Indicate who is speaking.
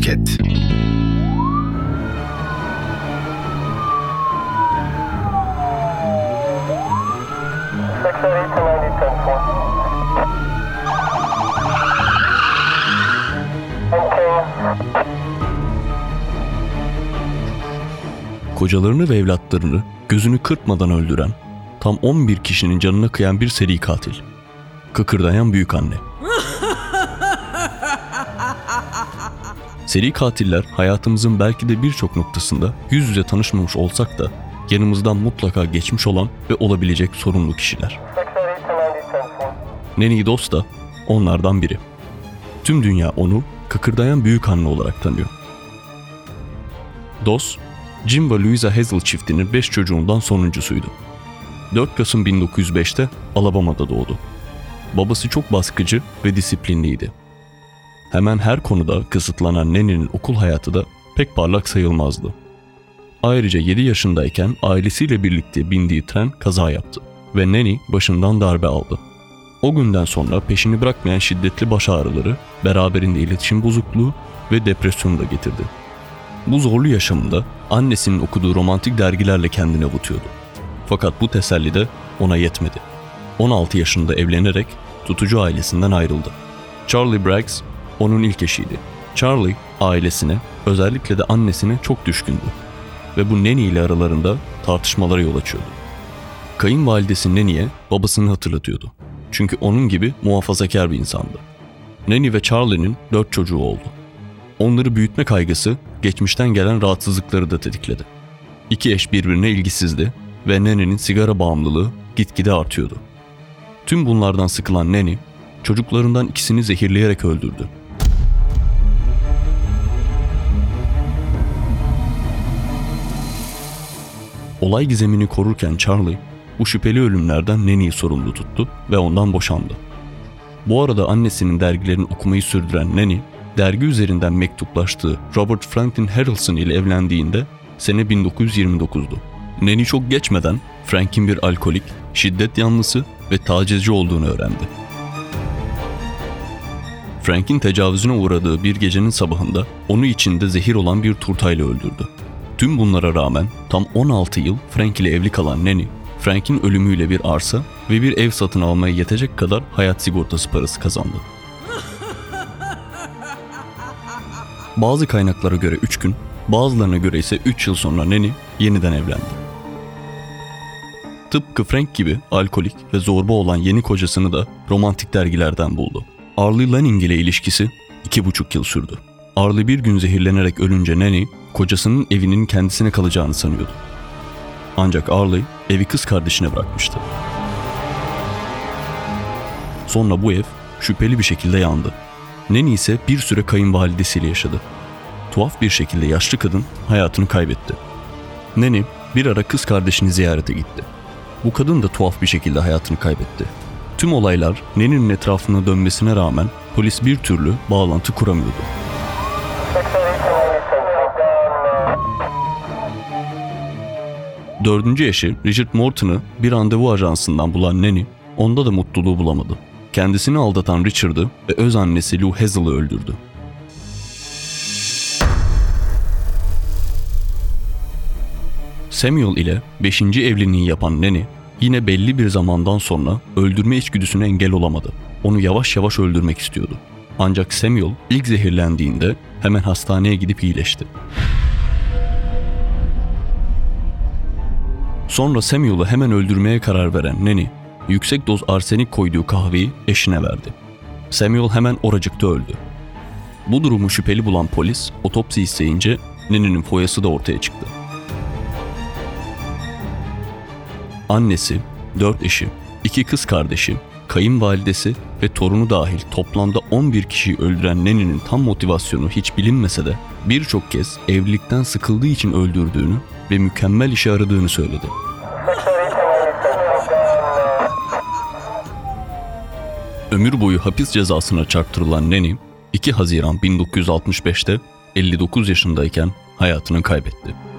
Speaker 1: Wildcat.
Speaker 2: Kocalarını ve evlatlarını gözünü kırpmadan öldüren, tam 11 kişinin canına kıyan bir seri katil. Kıkırdayan büyük anne. Seri katiller hayatımızın belki de birçok noktasında yüz yüze tanışmamış olsak da yanımızdan mutlaka geçmiş olan ve olabilecek sorumlu kişiler. Neni Dost da onlardan biri. Tüm dünya onu kıkırdayan büyük anne olarak tanıyor. Doss, Jim ve Louisa Hazel çiftinin 5 çocuğundan sonuncusuydu. 4 Kasım 1905'te Alabama'da doğdu. Babası çok baskıcı ve disiplinliydi. Hemen her konuda kısıtlanan Neni'nin okul hayatı da pek parlak sayılmazdı. Ayrıca 7 yaşındayken ailesiyle birlikte bindiği tren kaza yaptı ve Neni başından darbe aldı. O günden sonra peşini bırakmayan şiddetli baş ağrıları, beraberinde iletişim bozukluğu ve depresyonu da getirdi. Bu zorlu yaşamında annesinin okuduğu romantik dergilerle kendini avutuyordu. Fakat bu teselli de ona yetmedi. 16 yaşında evlenerek tutucu ailesinden ayrıldı. Charlie Braggs onun ilk eşiydi. Charlie ailesine, özellikle de annesine çok düşkündü. Ve bu Neni ile aralarında tartışmalara yol açıyordu. Kayınvalidesi Neni'ye babasını hatırlatıyordu. Çünkü onun gibi muhafazakar bir insandı. Neni ve Charlie'nin dört çocuğu oldu. Onları büyütme kaygısı geçmişten gelen rahatsızlıkları da tetikledi. İki eş birbirine ilgisizdi ve Neni'nin sigara bağımlılığı gitgide artıyordu. Tüm bunlardan sıkılan Neni, çocuklarından ikisini zehirleyerek öldürdü. Olay gizemini korurken Charlie, bu şüpheli ölümlerden Neni'yi sorumlu tuttu ve ondan boşandı. Bu arada annesinin dergilerini okumayı sürdüren Neni, dergi üzerinden mektuplaştığı Robert Franklin Harrelson ile evlendiğinde sene 1929'du. Neni çok geçmeden Frank'in bir alkolik, şiddet yanlısı ve tacizci olduğunu öğrendi. Frank'in tecavüzüne uğradığı bir gecenin sabahında onu içinde zehir olan bir turtayla öldürdü. Tüm bunlara rağmen tam 16 yıl Frank ile evli kalan Neni, Frank'in ölümüyle bir arsa ve bir ev satın almaya yetecek kadar hayat sigortası parası kazandı. Bazı kaynaklara göre 3 gün, bazılarına göre ise 3 yıl sonra Neni yeniden evlendi. Tıpkı Frank gibi alkolik ve zorba olan yeni kocasını da romantik dergilerden buldu. Arlie Lanning ile ilişkisi iki buçuk yıl sürdü. Arlie bir gün zehirlenerek ölünce Nanny, kocasının evinin kendisine kalacağını sanıyordu. Ancak Arlie evi kız kardeşine bırakmıştı. Sonra bu ev şüpheli bir şekilde yandı. Nanny ise bir süre kayınvalidesiyle yaşadı. Tuhaf bir şekilde yaşlı kadın hayatını kaybetti. Nanny bir ara kız kardeşini ziyarete gitti. Bu kadın da tuhaf bir şekilde hayatını kaybetti. Tüm olaylar Nanny'nin etrafına dönmesine rağmen polis bir türlü bağlantı kuramıyordu. Dördüncü eşi Richard Morton'ı bir randevu ajansından bulan Nanny, onda da mutluluğu bulamadı. Kendisini aldatan Richard'ı ve öz annesi Lou Hazel'ı öldürdü. Samuel ile 5. evliliğini yapan Nanny, yine belli bir zamandan sonra öldürme içgüdüsüne engel olamadı. Onu yavaş yavaş öldürmek istiyordu. Ancak Samuel ilk zehirlendiğinde hemen hastaneye gidip iyileşti. Sonra Samuel'ı hemen öldürmeye karar veren Nanny, yüksek doz arsenik koyduğu kahveyi eşine verdi. Samuel hemen oracıkta öldü. Bu durumu şüpheli bulan polis otopsi isteyince Nanny'nin foyası da ortaya çıktı. Annesi, dört eşi, iki kız kardeşi, kayınvalidesi ve torunu dahil toplamda 11 kişiyi öldüren Nanny'nin tam motivasyonu hiç bilinmese de birçok kez evlilikten sıkıldığı için öldürdüğünü ve mükemmel işe aradığını söyledi. Ömür boyu hapis cezasına çarptırılan Nanny, 2 Haziran 1965'te 59 yaşındayken hayatını kaybetti.